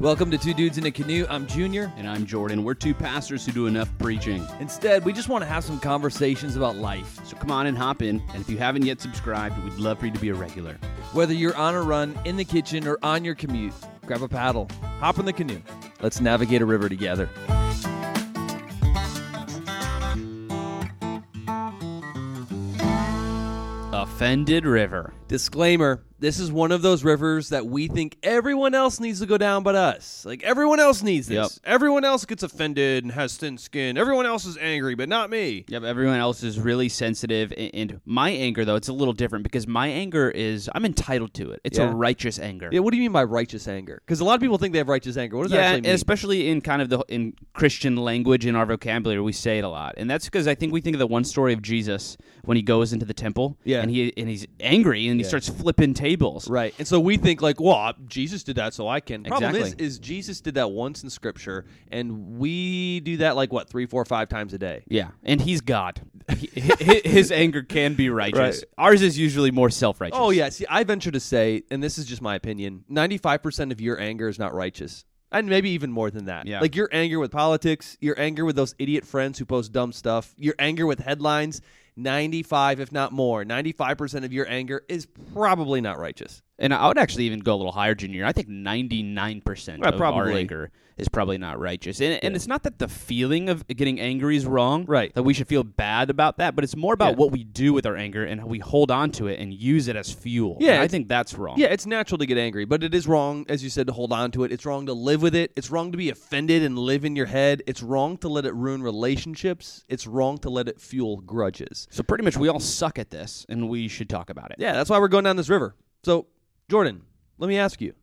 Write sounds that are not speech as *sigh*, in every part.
Welcome to Two Dudes in a Canoe. I'm Junior. And I'm Jordan. We're two pastors who do enough preaching. Instead, we just want to have some conversations about life. So come on and hop in. And if you haven't yet subscribed, we'd love for you to be a regular. Whether you're on a run, in the kitchen, or on your commute, grab a paddle, hop in the canoe. Let's navigate a river together. Offended River. Disclaimer this is one of those rivers that we think everyone else needs to go down but us. Like everyone else needs this. Yep. Everyone else gets offended and has thin skin. Everyone else is angry, but not me. Yep, everyone else is really sensitive. And my anger, though, it's a little different because my anger is, I'm entitled to it. It's Yeah. a righteous anger. Yeah, what do you mean by righteous anger? Because a lot of people think they have righteous anger. What does that yeah, actually mean? especially in kind of the in Christian language in our vocabulary, we say it a lot, and that's because I think we think of the one story of Jesus when he goes into the temple, Yeah. and he and he's angry and he starts flipping tables, Right. And so we think like, well, Jesus did that, so I can. Problem is, is Jesus did that once in Scripture, and we do that like what three, four, five times a day. Yeah, and he's God. He- hi- His anger can be righteous. Right. Ours is usually more self-righteous. Oh yeah. See, I venture to say, and this is just my opinion, ninety-five percent of your anger is not righteous. And maybe even more than that. Yeah. Like your anger with politics, your anger with those idiot friends who post dumb stuff, your anger with headlines, 95, if not more, 95% of your anger is probably not righteous. And I would actually even go a little higher, Junior. I think 99% Right, uh, of our probably. anger is probably not righteous. And, and it's not that the feeling of getting angry is wrong, Right. That we should feel bad about that, but it's more about Yeah. what we do with our anger and how we hold on to it and use it as fuel. Yeah, And I think that's wrong. Yeah, it's natural to get angry, but it is wrong, as you said, to hold on to it. It's wrong to live with it. It's wrong to be offended and live in your head. It's wrong to let it ruin relationships. It's wrong to let it fuel grudges. So pretty much we all suck at this, and we should talk about it. Yeah, that's why we're going down this river. So, Jordan, let me ask you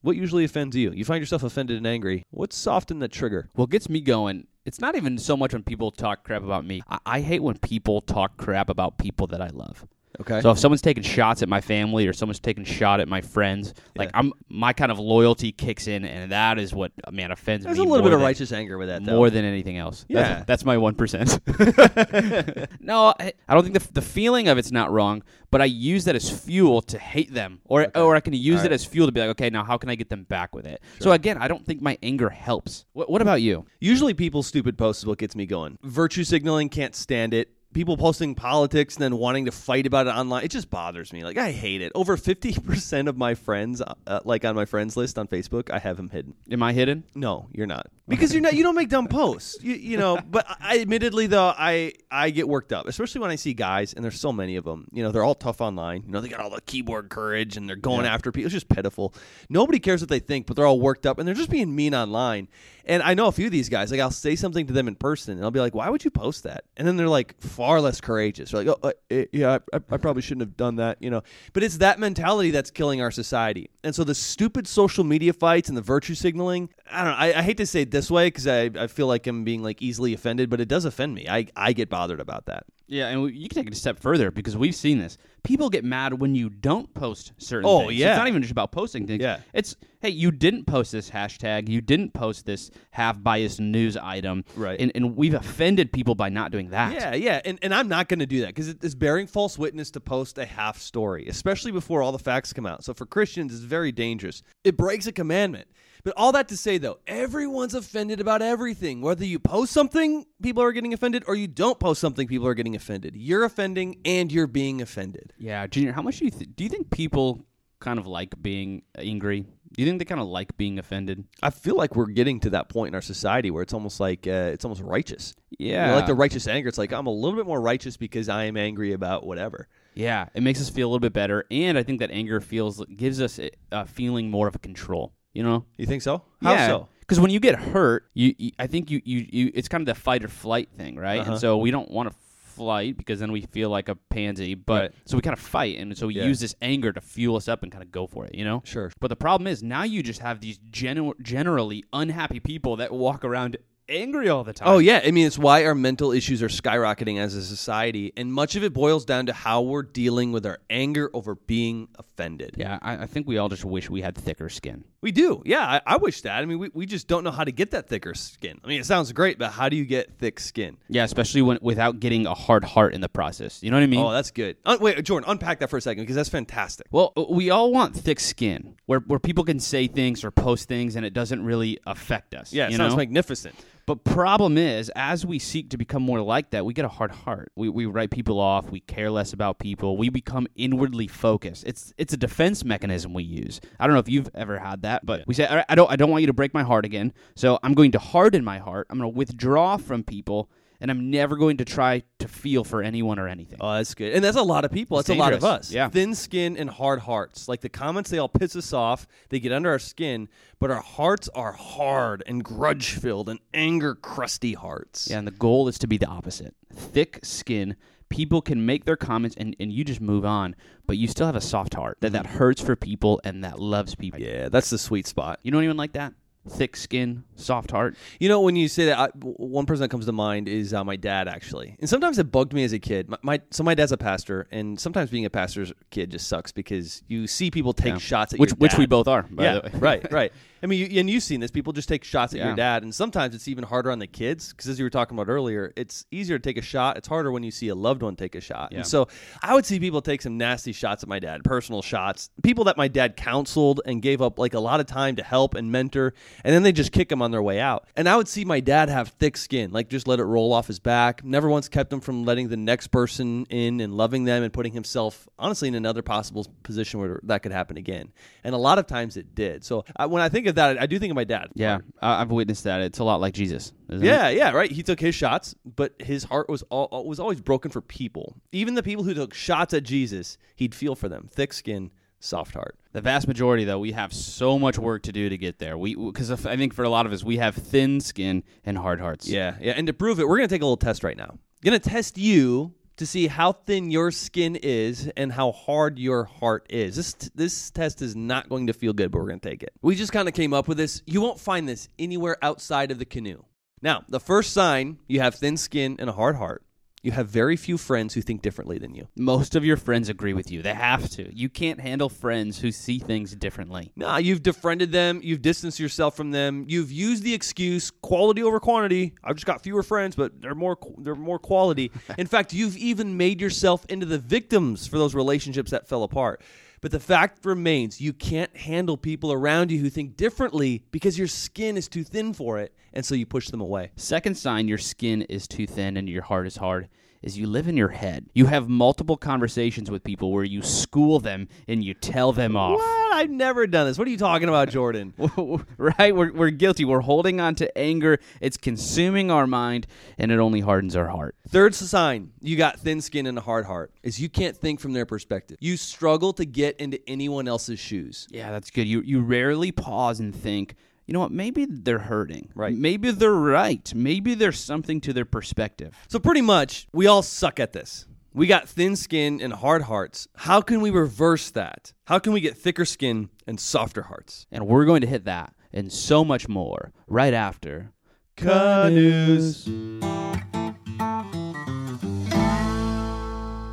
what usually offends you? You find yourself offended and angry. What's softened the trigger? What gets me going, it's not even so much when people talk crap about me. I, I hate when people talk crap about people that I love. Okay. So if someone's taking shots at my family or someone's taking shot at my friends, like I'm my kind of loyalty kicks in, and that is what uh, man offends There's me. a little bit of than- righteous anger with that, though. more than anything else. Yeah. that's, that's my one percent. *laughs* *laughs* no, I, I don't think the the feeling of it's not wrong, but I use that as fuel to hate them, or Okay. or I can use All it right. as fuel to be like, okay, now how can I get them back with it? So again, I don't think my anger helps. What, what about you? Usually, people's stupid posts is what gets me going. Virtue signaling, can't stand it. People posting politics and then wanting to fight about it online, it just bothers me. Like, I hate it. Over 50% of my friends, uh, like on my friends list on Facebook, I have them hidden. Am I hidden? No, you're not. Because you're not. You don't make dumb posts. You, you know. But I, admittedly, though, I I get worked up, especially when I see guys, and there's so many of them. You know, they're all tough online. You know, they got all the keyboard courage, and they're going Yeah. after people. It's just pitiful. Nobody cares what they think, but they're all worked up, and they're just being mean online. And I know a few of these guys. Like, I'll say something to them in person, and I'll be like, "Why would you post that?" And then they're like, far less courageous. They're like, "Oh, eh, yeah, I, I probably shouldn't have done that." You know. But it's that mentality that's killing our society. And so the stupid social media fights and the virtue signaling. I don't know. I, I hate to say it this way because I, I feel like I'm being like easily offended, but it does offend me. I, I get bothered about that. Yeah, and you can take it a step further because we've seen this. People get mad when you don't post certain Oh, things. So yeah. it's not even just about posting things. Yeah. It's hey, you didn't post this hashtag, you didn't post this half biased news item, Right. And and we've offended people by not doing that. Yeah, yeah, and and I'm not going to do that because it's bearing false witness to post a half story, especially before all the facts come out. So for Christians, it's very dangerous. It breaks a commandment. But all that to say, though, everyone's offended about everything. Whether you post something, people are getting offended, or you don't post something, people are getting offended. You're offending, and you're being offended. Yeah, Junior, how much do you th- do you think people kind of like being angry? Do you think they kind of like being offended? I feel like we're getting to that point in our society where it's almost like uh, it's almost righteous. You Yeah, know, like the righteous anger. It's like I'm a little bit more righteous because I am angry about whatever. yeah, it makes us feel a little bit better, and I think that anger feels gives us a, a feeling more of a control. You know, You think so? How yeah. so? Because when you get hurt, you, you I think you, you, you it's kind of the fight or flight thing, right? Uh-huh. And so we don't want to flight because then we feel like a pansy. But Right. so we kind of fight, and so we Yeah. use this anger to fuel us up and kind of go for it, you know? Sure. But the problem is now you just have these genu- generally unhappy people that walk around angry all the time. Oh yeah, I mean it's why our mental issues are skyrocketing as a society, and much of it boils down to how we're dealing with our anger over being offended. Yeah, I, I think we all just wish we had thicker skin. We do, yeah. I, I wish that. I mean, we, we just don't know how to get that thicker skin. I mean, it sounds great, but how do you get thick skin? Yeah, especially when without getting a hard heart in the process. You know what I mean? Oh, that's good. Uh, wait, Jordan, unpack that for a second because that's fantastic. Well, uh, we all want thick skin where where people can say things or post things and it doesn't really affect us. Yeah, it you sounds know? magnificent. But problem is, as we seek to become more like that, we get a hard heart. We, we write people off. We care less about people. We become inwardly focused. It's it's a defense mechanism we use. I don't know if you've ever had that, but we say, "All right, I don't I don't want you to break my heart again. So I'm going to harden my heart. I'm going to withdraw from people, and I'm never going to try to feel for anyone or anything. Oh, that's good. And that's a lot of people. It's That's a lot of us. Yeah. Thin skin and hard hearts. Like the comments, they all piss us off. They get under our skin, but our hearts are hard and grudge filled and anger crusty hearts. Yeah, and the goal is to be the opposite. Thick skin. People can make their comments and, and you just move on, but you still have a soft heart that, that mm-hmm. hurts for people and that loves people. Yeah, that's the sweet spot. You don't even like that? Thick skin, soft heart. You know, when you say that, I, one person that comes to mind is uh, my dad, actually. And sometimes it bugged me as a kid. My, my so my dad's a pastor, and sometimes being a pastor's kid just sucks because you see people take Yeah. shots at which which we both are. By yeah, the way. right, *laughs* right. I mean, you, and you've seen this. People just take shots at Yeah. your dad, and sometimes it's even harder on the kids because, as you were talking about earlier, it's easier to take a shot. It's harder when you see a loved one take a shot. Yeah. And so, I would see people take some nasty shots at my dad, personal shots. People that my dad counseled and gave up like a lot of time to help and mentor, and then they just kick him on their way out. And I would see my dad have thick skin, like just let it roll off his back. Never once kept him from letting the next person in and loving them and putting himself honestly in another possible position where that could happen again. And a lot of times it did. So I, when I think of that, I do think of my dad. Yeah, I- I've witnessed that. It's a lot like Jesus. Isn't it? Yeah, yeah, right. He took his shots, but his heart was all, was always broken for people. Even the people who took shots at Jesus, he'd feel for them. Thick skin, soft heart. The vast majority, though, we have so much work to do to get there. We because I think for a lot of us, we have thin skin and hard hearts. Yeah, yeah. And to prove it, we're gonna take a little test right now. Gonna test you to see how thin your skin is and how hard your heart is. This this test is not going to feel good, but we're gonna take it. We just kind of came up with this. You won't find this anywhere outside of the canoe. Now, the first sign you have thin skin and a hard heart. You have very few friends who think differently than you. Most of your friends agree with you. They have to. You can't handle friends who see things differently. Nah, you've defriended them. You've distanced yourself from them. You've used the excuse quality over quantity. I've just got fewer friends, but they're more they're more quality. *laughs* In fact, you've even made yourself into the victims for those relationships that fell apart. But the fact remains, you can't handle people around you who think differently because your skin is too thin for it, and so you push them away. Second sign your skin is too thin and your heart is hard is you live in your head. You have multiple conversations with people where you school them and you tell them off. What? I've never done this. What are you talking about, Jordan? *laughs* right? We're, we're guilty. We're holding on to anger. It's consuming our mind and it only hardens our heart. Third sign you got thin skin and a hard heart is you can't think from their perspective. You struggle to get into anyone else's shoes. Yeah, that's good. You you rarely pause and think, you know what, maybe they're hurting. Right. Maybe they're right. Maybe there's something to their perspective. So pretty much, we all suck at this. We got thin skin and hard hearts. How can we reverse that? How can we get thicker skin and softer hearts? And we're going to hit that and so much more right after Canoes.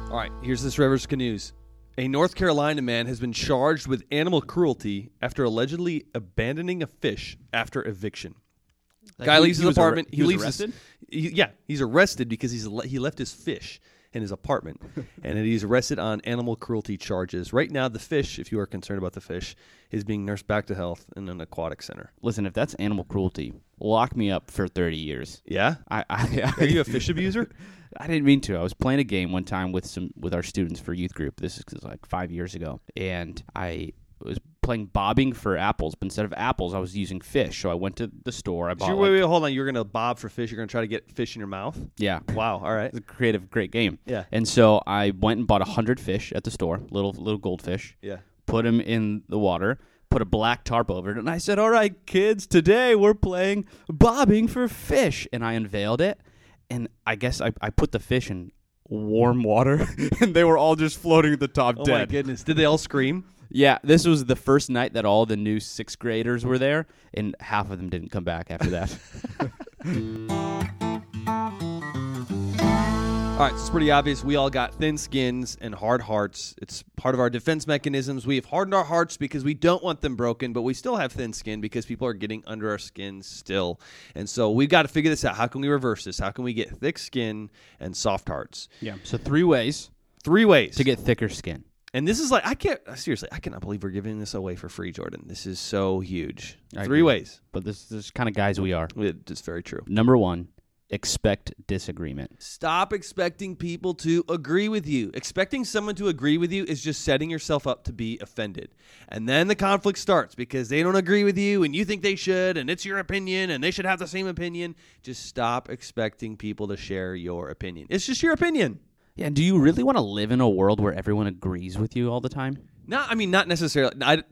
All right, here's this Rivers Canoes. A North Carolina man has been charged with animal cruelty after allegedly abandoning a fish after eviction. Like, Guy he- leaves his apartment. he he leaves arrested? His, he- yeah, he's arrested because he's le- he left his fish in his apartment, *laughs* and he's arrested on animal cruelty charges. Right now, the fish, if you are concerned about the fish, is being nursed back to health in an aquatic center. Listen, if that's animal cruelty, lock me up for 30 years. Yeah, I, I, *laughs* are you a fish abuser? *laughs* I didn't mean to. I was playing a game one time with some with our students for youth group. This is like five years ago, and I was playing bobbing for apples, but instead of apples, I was using fish. So I went to the store. I bought you're- like- wait, wait, hold on. You're gonna bob for fish. You're gonna try to get fish in your mouth. yeah, Wow. All right. it's a creative, great game. Yeah. And so I went and bought a hundred fish at the store, little little goldfish. Yeah. Put them in the water. Put a black tarp over it, and I said, "All right, kids, today we're playing bobbing for fish." And I unveiled it, and I guess I, I put the fish in warm water, *laughs* and they were all just floating at the top Oh dead. my goodness. Did they all scream? Yeah, this was the first night that all the new sixth graders were there, and half of them didn't come back after that. *laughs* All right, so it's pretty obvious. We all got thin skins and hard hearts. It's part of our defense mechanisms. We have hardened our hearts because we don't want them broken, but we still have thin skin because people are getting under our skin still. And so we've got to figure this out. How can we reverse this? How can we get thick skin and soft hearts? Yeah. So three ways Three ways to get thicker skin. And this is like I can't seriously. I cannot believe we're giving this away for free, Jordan. This is so huge. I Three agree. ways. But this, this is kind of guys we are. It's very true. Number one, expect disagreement. Stop expecting people to agree with you. Expecting someone to agree with you is just setting yourself up to be offended. And then the conflict starts because they don't agree with you and you think they should and it's your opinion and they should have the same opinion. Just stop expecting people to share your opinion. It's just your opinion. Yeah. and Do you really want to live in a world where everyone agrees with you all the time? Not I mean not necessarily I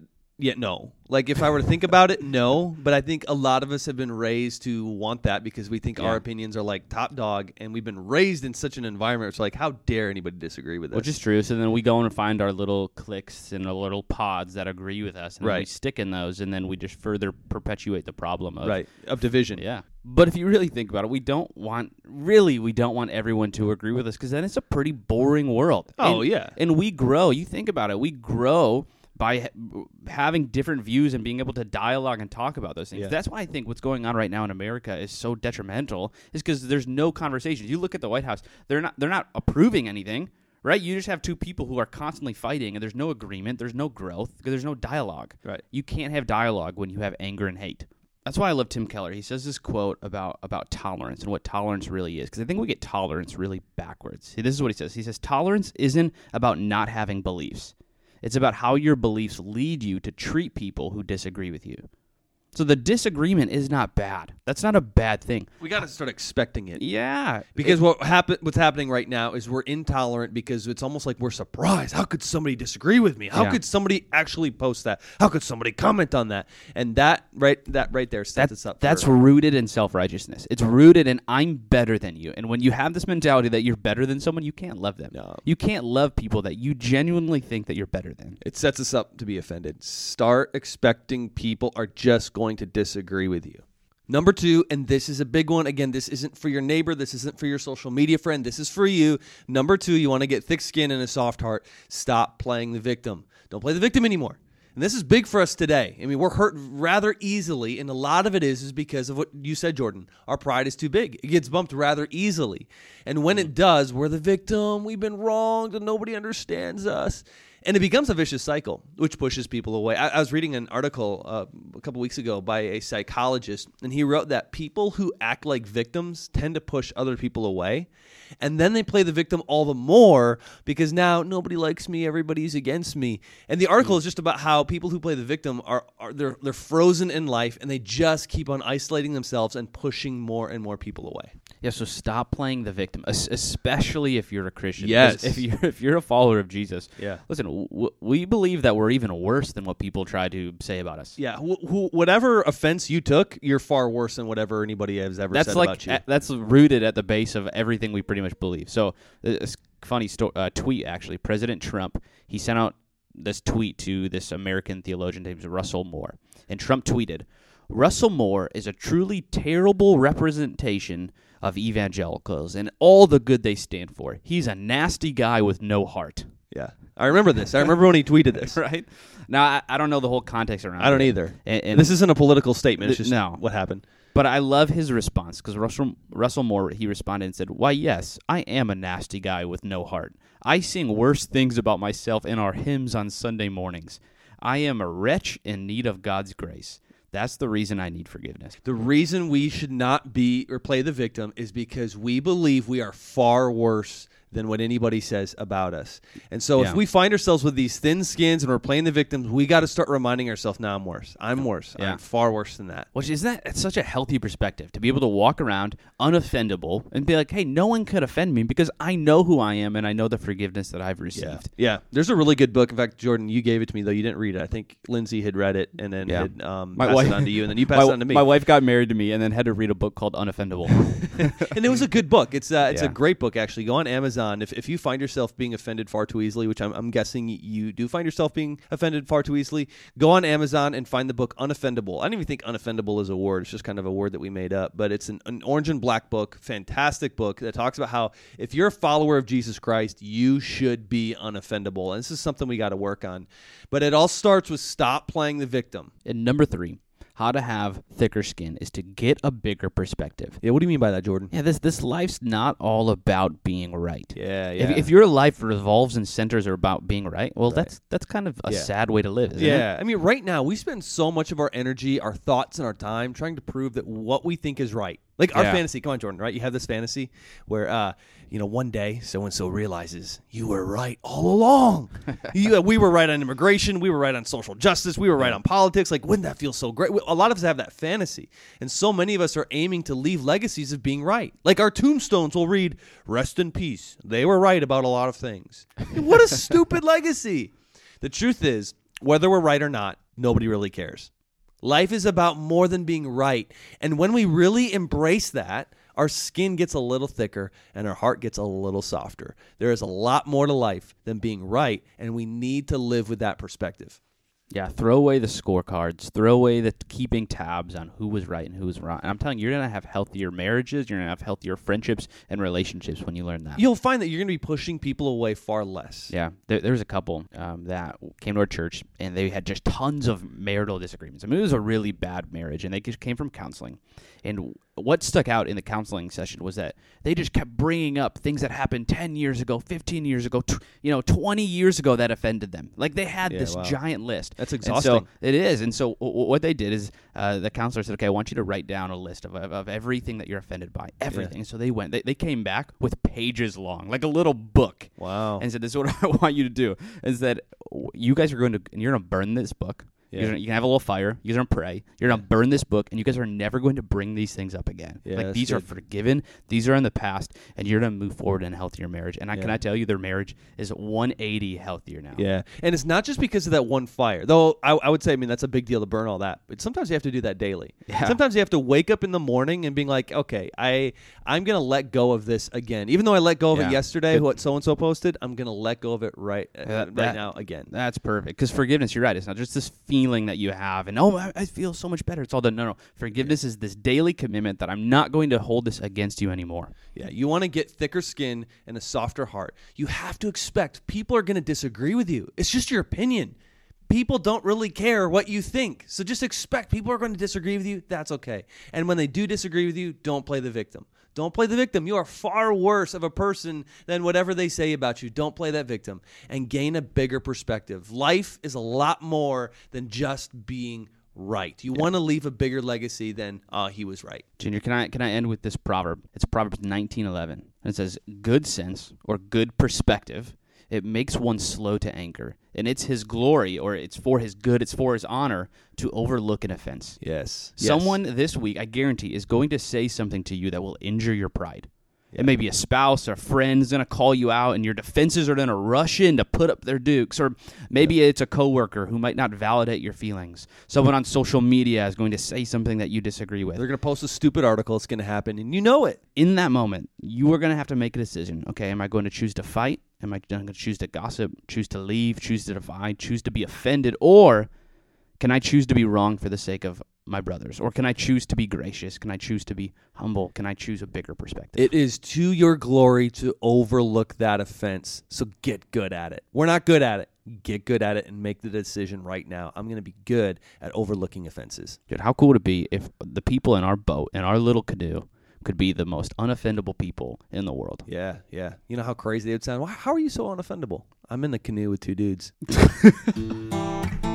yeah, no. Like if I were to think about it, no. But I think a lot of us have been raised to want that because we think Yeah. our opinions are like top dog, and we've been raised in such an environment. Where it's like, how dare anybody disagree with us? Which is true. So then we go and find our little cliques and our little pods that agree with us, and then we Right. stick in those, and then we just further perpetuate the problem of right of division. Yeah. But if you really think about it, we don't want really we don't want everyone to agree with us because then it's a pretty boring world. Oh, And- yeah. And we grow. You think about it. We grow by ha- having different views and being able to dialogue and talk about those things. Yeah. That's why I think what's going on right now in America is so detrimental is because there's no conversation. You look at the White House; they're not they're not approving anything. Right, you just have two people who are constantly fighting, and there's no agreement, there's no growth, because there's no dialogue. Right. You can't have dialogue when you have anger and hate. That's why I love Tim Keller. He says this quote about about tolerance and what tolerance really is, because I think we get tolerance really backwards. See, this is what he says. He says tolerance isn't about not having beliefs. It's about how your beliefs lead you to treat people who disagree with you. So the disagreement is not bad. That's not a bad thing. We got to start expecting it. Yeah, Because what happen, what's happening right now is we're intolerant because it's almost like we're surprised. How could somebody disagree with me? How Yeah. could somebody actually post that? How could somebody comment on that? And that right that right there sets us up. That's for, rooted in self righteousness. It's rooted in I'm better than you. And when you have this mentality that you're better than someone, you can't love them. No. You can't love people that you genuinely think that you're better than. it sets us up to be offended. Start expecting people are just going to disagree with you. Number two, and this is a big one. Again, this isn't for your neighbor. This isn't for your social media friend. This is for you. Number two, you want to get thick skin and a soft heart. Stop playing the victim. Don't play the victim anymore. And this is big for us today. I mean, we're hurt rather easily, and a lot of it is is because of what you said, Jordan. Our pride is too big. It gets bumped rather easily. And when it mm-hmm. does, we're the victim. We've been wronged, and nobody understands us. And it becomes a vicious cycle, which pushes people away. I, I was reading an article uh, a couple weeks ago by a psychologist, and he wrote that people who act like victims tend to push other people away. And then they play the victim all the more because now nobody likes me, everybody's against me. And the article is just about how people who play the victim are, are they're they're frozen in life and they just keep on isolating themselves and pushing more and more people away. Yeah, so stop playing the victim, especially if you're a Christian. Yes. If you're if you're a follower of Jesus. Yeah. Listen, w- we believe that we're even worse than what people try to say about us. Yeah, wh- wh- whatever offense you took, you're far worse than whatever anybody has ever that's said like about you. a- that's rooted at the base of everything we pretty much believe. So this funny sto- uh, tweet actually, President Trump he sent out this tweet to this American theologian named Russell Moore, and Trump tweeted, "Russell Moore is a truly terrible representation." Of evangelicals and all the good they stand for. He's a nasty guy with no heart. yeah, I remember this. I remember when he tweeted this. *laughs* Right? Now, I, I don't know the whole context around it. I don't it. either. And, and this isn't a political statement. It's just no. what happened. But I love his response because Russell, Russell Moore, he responded and said, Why, yes, I am a nasty guy with no heart. I sing worse things about myself in our hymns on Sunday mornings. I am a wretch in need of God's grace. That's the reason I need forgiveness. The reason we should not be or play the victim is because we believe we are far worse than what anybody says about us. And so Yeah. if we find ourselves with these thin skins and we're playing the victims, we got to start reminding ourselves, now I'm worse. I'm worse. Yeah. I'm far worse than that. Which is that it's such a healthy perspective to be able to walk around unoffendable and be like, hey, no one could offend me because I know who I am and I know the forgiveness that I've received. Yeah. There's a really good book. In fact, Jordan, you gave it to me, though you didn't read it. I think Lindsay had read it and then Yeah. had um, My passed wife- it on to you, and then you *laughs* passed My, it on to me. my wife got married to me and then had to read a book called Unoffendable. *laughs* and it was a good book. It's uh, it's Yeah. a great book actually. Go on Amazon Amazon, if, if you find yourself being offended far too easily, which I'm, I'm guessing you do find yourself being offended far too easily, go on Amazon and find the book Unoffendable. I don't even think unoffendable is a word. It's just kind of a word that we made up, but it's an, an orange and black book, fantastic book that talks about how if you're a follower of Jesus Christ, you should be unoffendable. And this is something we got to work on. But it all starts with stop playing the victim. And number three, how to have thicker skin is to get a bigger perspective. Yeah, what do you mean by that, Jordan? Yeah, this this life's not all about being right. Yeah, yeah. If, if your life revolves and centers are about being right, well, Right. that's that's kind of a Yeah. sad way to live, isn't it? Yeah, I mean, right now we spend so much of our energy, our thoughts, and our time trying to prove that what we think is right. Like our Yeah. fantasy. Come on, Jordan. Right? You have this fantasy where, uh, you know, one day so and so realizes you were right all along. *laughs* you, uh, we were right on immigration. We were right on social justice. We were right on politics. Like, wouldn't that feel so great? A lot of us have that fantasy, and so many of us are aiming to leave legacies of being right. Like our tombstones will read, "Rest in peace." They were right about a lot of things. what a *laughs* stupid legacy. The truth is, whether we're right or not, nobody really cares. Life is about more than being right. And when we really embrace that, our skin gets a little thicker and our heart gets a little softer. There is a lot more to life than being right, and we need to live with that perspective. Yeah, throw away the scorecards, throw away the keeping tabs on who was right and who was wrong. And I'm telling you, you're gonna have healthier marriages, you're gonna have healthier friendships and relationships when you learn that. You'll find that you're going to be pushing people away far less. Yeah, there, there was a couple um, that came to our church, and they had just tons of marital disagreements. I mean, it was a really bad marriage, and they just came from counseling. And what stuck out in the counseling session was that they just kept bringing up things that happened 10 years ago, 15 years ago, tw- you know, 20 years ago that offended them. Like they had Yeah, this wow. giant list. That's And exhausting. so it is. And so w- w- what they did is uh, the counselor said, okay, I want you to write down a list of, of, of everything that you're offended by, everything. So they went, they, they came back with pages long, like a little book Wow. and said, "This is what *laughs* I want you to do." Is that you guys are going to and you're going to burn this book. You're gonna, you can have a little fire. You're going to pray. You're going to burn this book, and you guys are never going to bring these things up again. Yeah, like these are forgiven. These are in the past, and you're going to move forward in a healthier marriage. And I can Yeah. I tell you, their marriage is 180 healthier now. Yeah, and it's not just because of that one fire. Though I, I would say, I mean, that's a big deal to burn all that. But sometimes you have to do that daily. Yeah. Sometimes you have to wake up in the morning and being like, okay, I I'm gonna let go of this again. Even though I let go of Yeah. it yesterday, Good. what so and so posted, I'm gonna let go of it right uh, that- right that- now again. That's perfect. Because forgiveness, you're right. It's not just this feeling that you have, and oh, I, feel so much better. It's all done. No, no. Forgiveness is this daily commitment that I'm not going to hold this against you anymore. Yeah, you want to get thicker skin and a softer heart. You have to expect people are going to disagree with you. It's just your opinion. People don't really care what you think. So just expect people are going to disagree with you. That's okay. And when they do disagree with you, don't play the victim. Don't play the victim. You are far worse of a person than whatever they say about you. Don't play that victim and gain a bigger perspective. Life is a lot more than just being right. You want to leave a bigger legacy than, uh, he was right. Junior, can I can I end with this proverb? It's Proverbs 19:11. And it says, "Good sense or good perspective, it makes one slow to anger, and it's his glory or it's for his good, it's for his honor to overlook an offense." Yes. Someone this week, I guarantee, is going to say something to you that will injure your pride. It may be a spouse or a friend is going to call you out, and your defenses are going to rush in to put up their dukes. Or maybe it's a coworker who might not validate your feelings. Someone on social media is going to say something that you disagree with. They're going to post a stupid article. It's going to happen, and you know it. in that moment, you are going to have to make a decision. Okay, am I going to choose to fight? Am I going to choose to gossip? Choose to leave? Choose to divide? Choose to be offended? Or can I choose to be wrong for the sake of my brothers? Or can I choose to be gracious? Can I choose to be humble? Can I choose a bigger perspective? It is to your glory to overlook that offense. So get good at it. We're not good at it. Get good at it and make the decision right now. I'm going to be good at overlooking offenses. Dude, how cool would it be if the people in our boat, in our little canoe, could be the most unoffendable people in the world? Yeah, yeah. You know how crazy they would sound? Why- How are you so unoffendable? I'm in the canoe with two dudes. *laughs*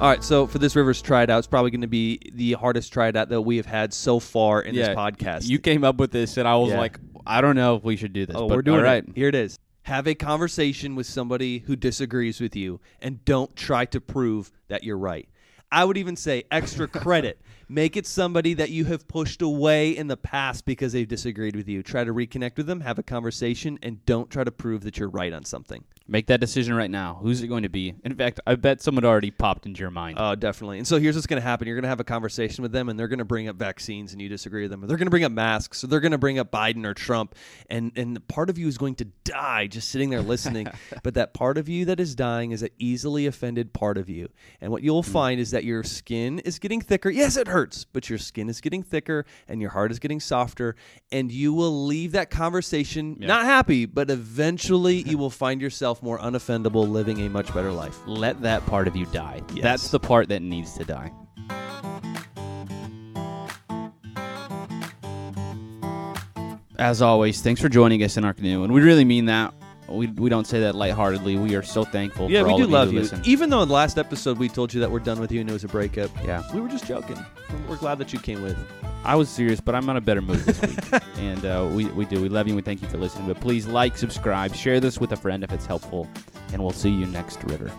All right, so for this Rivers Try It Out, it's probably going to be the hardest try it out that we have had so far in this podcast. You came up with this, and I was Yeah. like, I don't know if we should do this. Oh, but we're doing all right. it. Here it is. Have a conversation with somebody who disagrees with you and don't try to prove that you're right. I would even say extra *laughs* credit. Make it somebody that you have pushed away in the past because they've disagreed with you. Try to reconnect with them, have a conversation, and don't try to prove that you're right on something. Make that decision right now. Who's it going to be? In fact, I bet someone already popped into your mind. Oh, definitely. And so here's what's going to happen. You're going to have a conversation with them, and they're going to bring up vaccines, and you disagree with them. They're going to bring up masks, or they're going to bring up Biden or Trump, and and part of you is going to die just sitting there listening. *laughs* but that part of you that is dying is an easily offended part of you. And what you'll hmm. find is that your skin is getting thicker. Yes, it hurts, but your skin is getting thicker, and your heart is getting softer, and you will leave that conversation not happy, but eventually you will find yourself more unoffendable, living a much better life. Let that part of you die. Yes. That's the part that needs to die. As always, thanks for joining us in our canoe, and we really mean that. We, we don't say that lightheartedly. We are so thankful. Yeah, we do love you. Listen. Even though in the last episode we told you that we're done with you and it was a breakup, Yeah, we were just joking. We're glad that you came with. I was serious, but I'm on a better mood this week, *laughs* and uh, we we do. We love you. and We thank you for listening. But please like, subscribe, share this with a friend if it's helpful, and we'll see you next river.